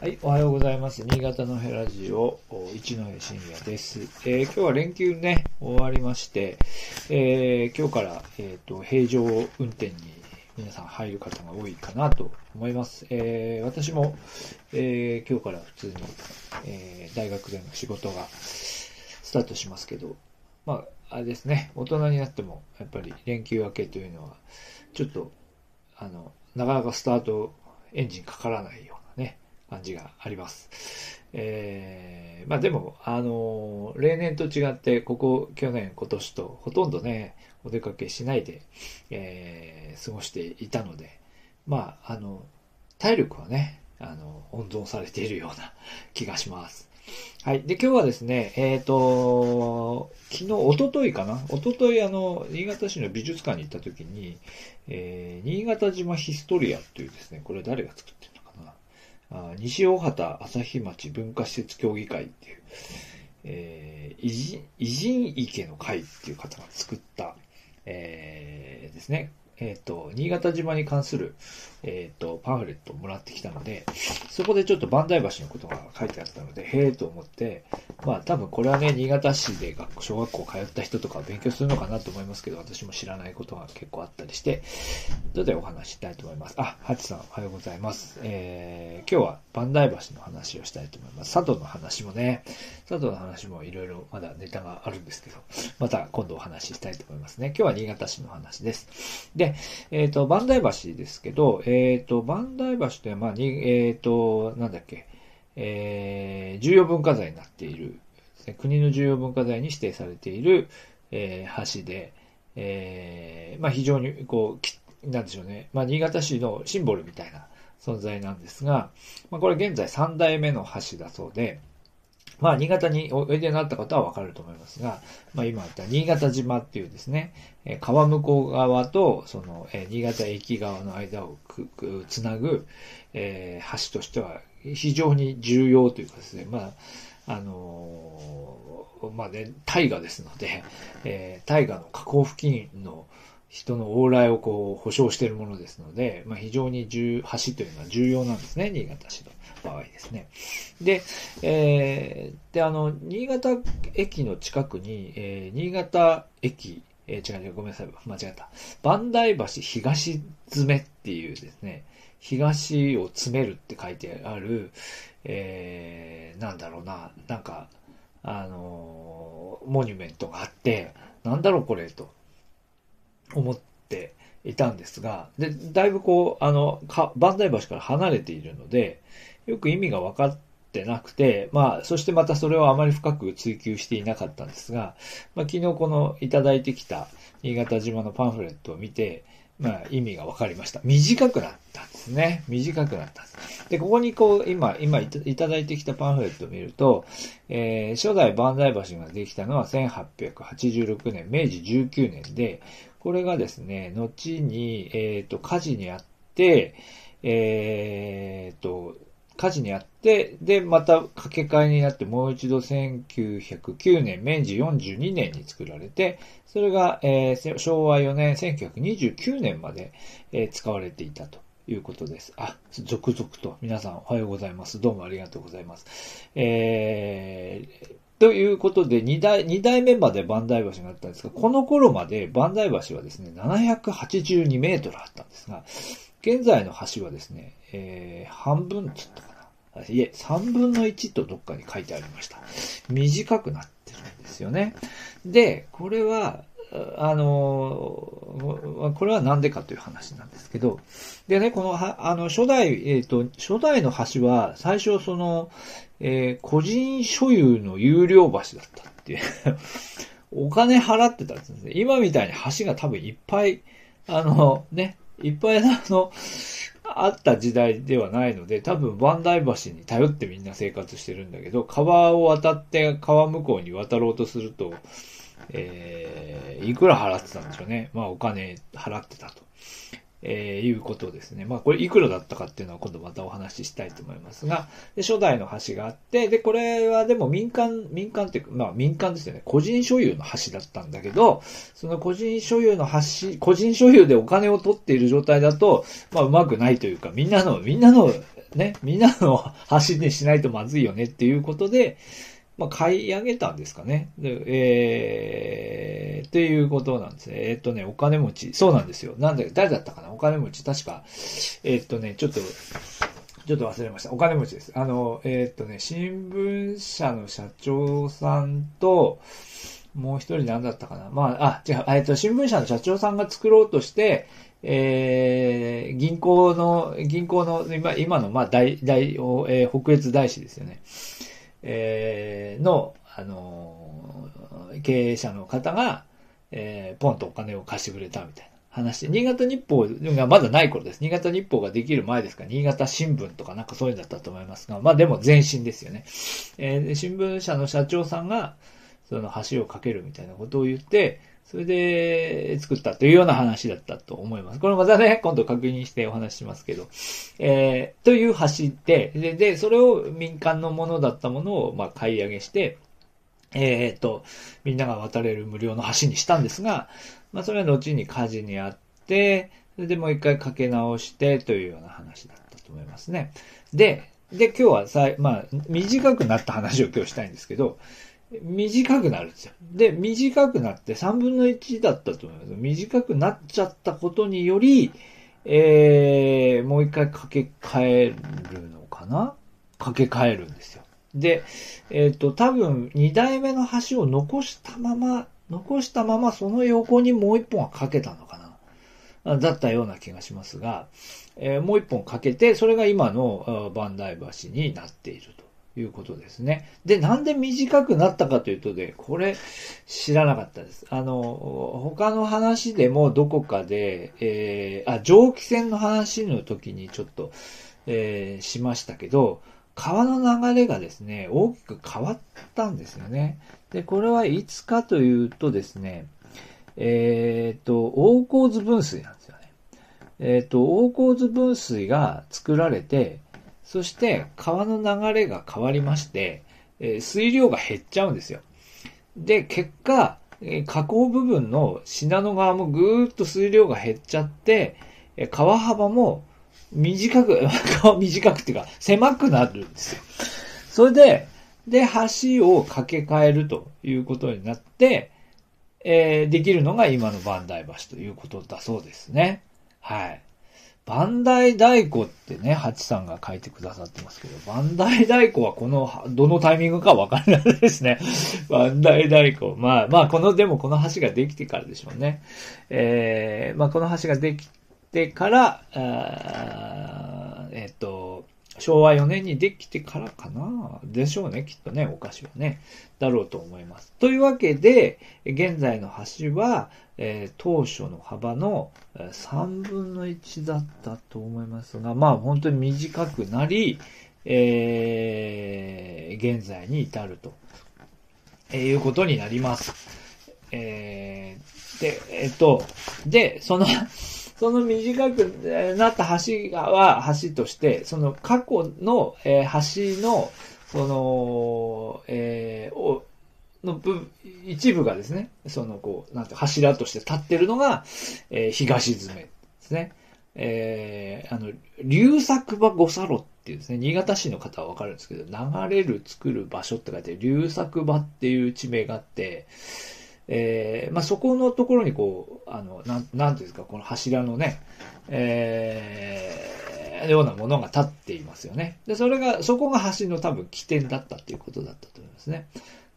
はい、おはようございます。新潟のヘラジオ、一戸深夜です。えー、今日は連休ね、終わりまして、えー、今日から、え、ー、と、平常運転に皆さん入る方が多いかなと思います。えー、私も、えー、今日から普通に、えー、大学での仕事がスタートしますけど、まあ、あれですね、大人になっても、やっぱり連休明けというのは、ちょっと、あの、なかなかスタートエンジンかからないよ、感じがあります。えー、まあでも、あのー、例年と違って、ここ、去年、今年と、ほとんどね、お出かけしないで、えー、過ごしていたので、まあ、あの、体力はね、あの、温存されているような 気がします。はい。で、今日はですね、えっ、ー、と、昨日、おとといかな？おととい、あの、新潟市の美術館に行った時に、えー、新潟島ヒストリアというですね、これ誰が作ってるあ西大畑朝日町文化施設協議会っていう、えー、偉人池の会っていう方が作った、えー、ですね、えっ、ー、と、新潟島に関する、えっ、ー、と、パンフレットをもらってきたので、そこでちょっと磐梯橋のことが書いてあったので、へえと思って、まあ多分これはね、新潟市で学校小学校通った人とか勉強するのかなと思いますけど、私も知らないことが結構あったりして、後でお話したいと思います。あ、ハチさんおはようございます。えー、今日は磐梯橋の話をしたいと思います。佐渡の話もね、佐渡の話もいろいろまだネタがあるんですけど、また今度お話ししたいと思いますね。今日は新潟市の話です。で、えっ、ー、と、磐梯橋ですけど、えっ、ー、と、磐梯橋ってまあ、に、えっ、ー、と、なんだっけ、えー、重要文化財になっている、国の重要文化財に指定されている、えー、橋で、えー、まあ非常に、こう、なんでしょうね、まあ新潟市のシンボルみたいな存在なんですが、まあこれ現在3代目の橋だそうで、まあ、新潟においでになった方はわかると思いますが、まあ、今言った新潟島っていうですね、え川向こう側と、その、え新潟駅側の間をく、く、つなぐ、えー、橋としては非常に重要というかですね、まあ、あのー、まあね、大河ですので、えー、大河の河口付近の人の往来をこう保障しているものですので、まあ、非常に重、橋というのは重要なんですね、新潟市の。場合ですね。で、えー、で、あの、新潟駅の近くに、えー、新潟駅、えー、違う違う、ごめんなさい、間違った。磐梯橋東詰めっていうですね、東を詰めるって書いてある、えー、なんだろうな、なんか、あのー、モニュメントがあって、なんだろうこれと思っていたんですが、で、だいぶこう、あの、か、磐梯橋から離れているので、よく意味が分かってなくて、まあ、そしてまたそれをあまり深く追求していなかったんですが、まあ、昨日このいただいてきた新潟島のパンフレットを見て、まあ、意味が分かりました。短くなったんですね。短くなったんです。で、ここにこう、今、今いただいてきたパンフレットを見ると、えー、初代万代橋ができたのは1886年、明治19年で、これがですね、後に、えっ、ー、と、火事にあって、えっ、ー、と、火事にあって、で、また掛け替えになってもう一度1909年、明治42年に作られて、それが、えー、昭和4年、1929年まで、えー、使われていたと。いうことです。あ、続々と。皆さんおはようございます。どうもありがとうございます。えー、ということで、二代、二代目まで万代橋があったんですが、この頃まで万代橋はですね、782メートルあったんですが、現在の橋はですね、えー、半分つったかな。いえ、三分の一とどっかに書いてありました。短くなってるんですよね。で、これは、あの、これはなんでかという話なんですけど、でね、この、あの、初代、えっ、ー、と、初代の橋は、最初その、えー、個人所有の有料橋だったっていう お金払ってたんですね。今みたいに橋が多分いっぱい、あの、ね、いっぱいあの、あった時代ではないので、多分磐梯橋に頼ってみんな生活してるんだけど、川を渡って川向こうに渡ろうとすると、えー、いくら払ってたんでしょうね。まあお金払ってたと。えー、いうことですね。まあ、これいくらだったかっていうのは今度またお話ししたいと思いますが、で初代の橋があって、で、これはでも民間、民間っていうか、まあ民間ですよね。個人所有の橋だったんだけど、その個人所有の橋、個人所有でお金を取っている状態だと、まあうまくないというか、みんなの、みんなのね、みんなの橋にしないとまずいよねっていうことで、まあ、買い上げたんですかね。でえー、っていうことなんですね。えー、っとね、お金持ち。そうなんですよ。なんだ誰だったかな？お金持ち。確か、えー、っとね、ちょっと、ちょっと忘れました。お金持ちです。あの、えー、っとね、新聞社の社長さんと、もう一人何だったかな？まあ、あ、違う、えっと、新聞社の社長さんが作ろうとして、えー、銀行の、銀行の、今、今の、まあ、大、大、えー、北越大使ですよね。え、の、あの、経営者の方が、えー、ポンとお金を貸してくれたみたいな話、新潟日報がまだない頃です。新潟日報ができる前ですから、新潟新聞とかなんかそういうのだったと思いますが、まあでも前進ですよね。えー、新聞社の社長さんが、その橋を架けるみたいなことを言って、それで作ったというような話だったと思います。これまたね、今度確認してお話しますけど。えー、という橋で、で、で、それを民間のものだったものを、まあ、買い上げして、えー、っと、みんなが渡れる無料の橋にしたんですが、まあ、それは後に火事にあって、それでもう一回かけ直してというような話だったと思いますね。で、で、今日はさ、まあ、短くなった話を今日したいんですけど、短くなるんですよ。で、短くなって3分の1だったと思います。短くなっちゃったことにより、えー、もう一回掛け替えるのかな？掛け替えるんですよ。で、えっ、ー、と、多分2代目の橋を残したまま、残したままその横にもう一本はかけたのかなだったような気がしますが、えー、もう一本かけて、それが今のバンダイ橋になっていると。いうことですね。で、なんで短くなったかというとで、これ知らなかったです。あの、他の話でもどこかで、えー、あ、蒸気船の話の時にちょっと、えー、しましたけど、川の流れがですね、大きく変わったんですよね。で、これはいつかというとですね、えっ、ー、と、大河津分水なんですよね。えっ、ー、と、大河津分水が作られて、そして川の流れが変わりまして、え、水量が減っちゃうんですよ。で、結果、えー、河口部分の信濃川もぐーっと水量が減っちゃって、え、川幅も短く、川短くっていうか狭くなるんですよ。それで、で、橋を架け替えるということになって、えー、できるのが今の磐梯橋ということだそうですね。はい。万代太鼓ってね、ハチさんが書いてくださってますけど、万代太鼓はこの、どのタイミングかわからないですね。万代太鼓。まあまあ、この、でもこの橋ができてからでしょうね。えー、まあこの橋ができてから、えっ、と、昭和4年にできてからかなでしょうね、きっとね、お菓子はね。だろうと思います。というわけで、現在の橋は、えー、当初の幅の3分の1だったと思いますが、まあ本当に短くなり、えー、現在に至ると、えー、いうことになります。えー、で、えっと、で、そのその短くなった橋は橋として、その過去の、え、橋の、その、えー、の部、一部がですね、そのこう、なんて柱として立ってるのが、えー、東詰ですね。えー、あの、流作場五差路っていうですね、新潟市の方はわかるんですけど、流れる作る場所って書いて、流作場っていう地名があって、えー、まあ、そこのところにこう、あの、なん、なんていうんですか、この柱のね、えー、ようなものが立っていますよね。で、それが、そこが橋の多分起点だったっていうことだったと思いますね。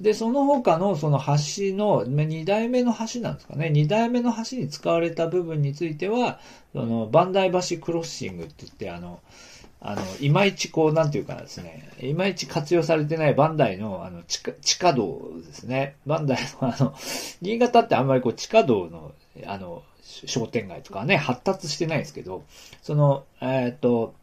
で、その他のその橋の、二代目の橋なんですかね。二代目の橋に使われた部分については、その、バンダイ橋クロッシングって言って、あの、あの、いまいちこう、なんていうかですね、いまいち活用されてないバンダイの、あの、地下、地下道ですね。バンダイの、あの、新潟ってあんまりこう、地下道の、あの、商店街とかね、発達してないですけど、その、えっ、と、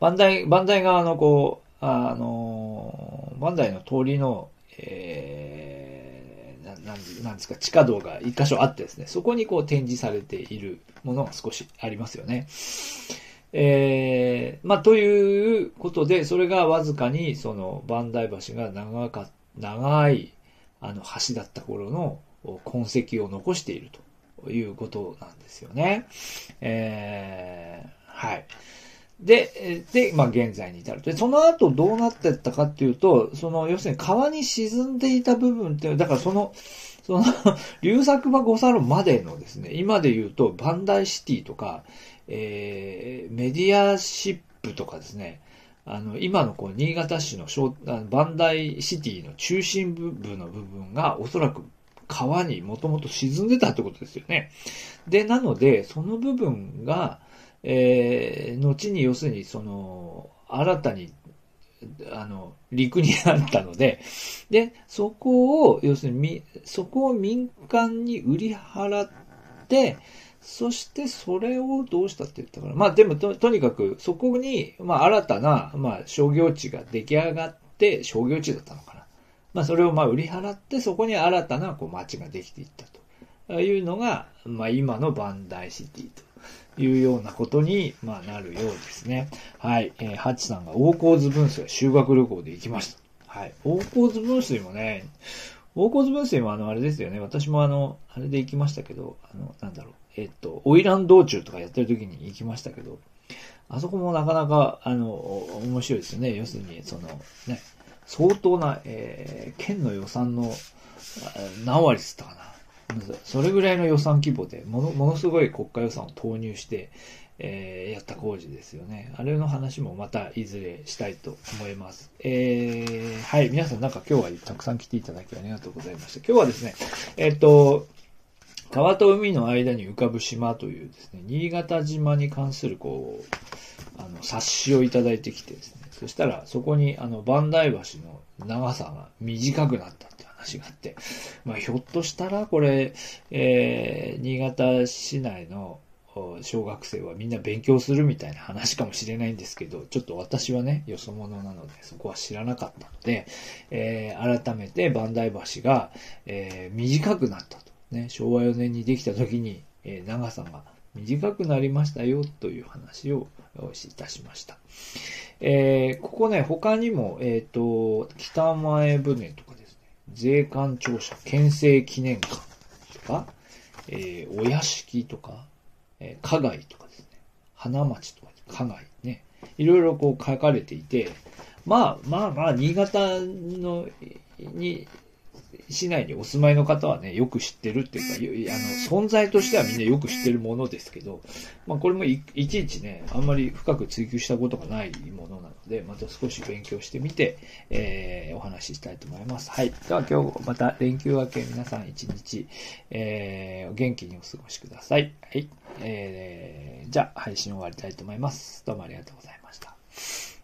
バンダイ、バンダイ側のこう、あの、バンダイの通りの、えー、ななんですか、地下道が一箇所あってですね、そこにこう展示されているものが少しありますよね。えー、まあ、ということで、それがわずかに、その、万代橋が長か、長い、あの、橋だった頃の痕跡を残しているということなんですよね。えー、はい。で、で、まあ現在に至る。で、その後どうなってったかっていうと、その、要するに川に沈んでいた部分っていう、だからその、その、流作馬五サロまでのですね、今で言うと、バンダイシティとか、えー、メディアシップとかですね、あの、今のこう、新潟市のバンダイシティの中心部の部分が、おそらく川にもともと沈んでたってことですよね。で、なので、その部分が、えー、後に要するに、その、新たに、あの、陸になったので、で、そこを、要するに、そこを民間に売り払って、そしてそれをどうしたって言ったから。まあでもと、とにかくそこに、まあ新たな、まあ商業地が出来上がって、商業地だったのかな。まあそれをまあ売り払って、そこに新たなこう街ができていったというのが、まあ今のバンダイシティというようなことに、まあ、なるようですね。はい。えー、ハチさんが大河津分水修学旅行で行きました。はい。大河津分水もね、大河津分水もあの、あれですよね。私もあの、あれで行きましたけど、あの、なんだろう。えっと、オイラン道中とかやってる時に行きましたけど、あそこもなかなか、あの、面白いですよね。要するに、その、ね、相当な、えー、県の予算の何割つったかな。それぐらいの予算規模で、もの、ものすごい国家予算を投入して、えー、やった工事ですよね。あれの話もまたいずれしたいと思います。えー、はい、皆さんなんか今日はたくさん来ていただきありがとうございました。今日はですね、えっ、と、川と海の間に浮かぶ島というですね、新潟島に関するこう、あの、冊子をいただいてきてですね、そしたらそこにあの、磐梯橋の長さが短くなったって話があって、まあ、ひょっとしたらこれ、えー、新潟市内の小学生はみんな勉強するみたいな話かもしれないんですけど、ちょっと私はね、よそ者なので、そこは知らなかったので、えー、改めて磐梯橋が、えー、短くなったと。ね、昭和4年にできた時に、えー、長さが短くなりましたよという話をいたしました。えー、ここね、他にも、えっ、と、北前船とかですね、税関庁舎、県政記念館とか、え、お屋敷とか、えー、加害とかですね、花町とか、加害ね、いろいろこう書かれていて、まあまあまあ、新潟の、に、市内にお住まいの方はね、よく知ってるっていうか、あの、存在としてはみんなよく知ってるものですけど、まあこれもいいちいちね、あんまり深く追求したことがないものなので、また少し勉強してみて、えー、お話ししたいと思います。はい。では今日また連休明け皆さん一日、えー、元気にお過ごしください。はい。えー、じゃあ配信終わりたいと思います。どうもありがとうございました。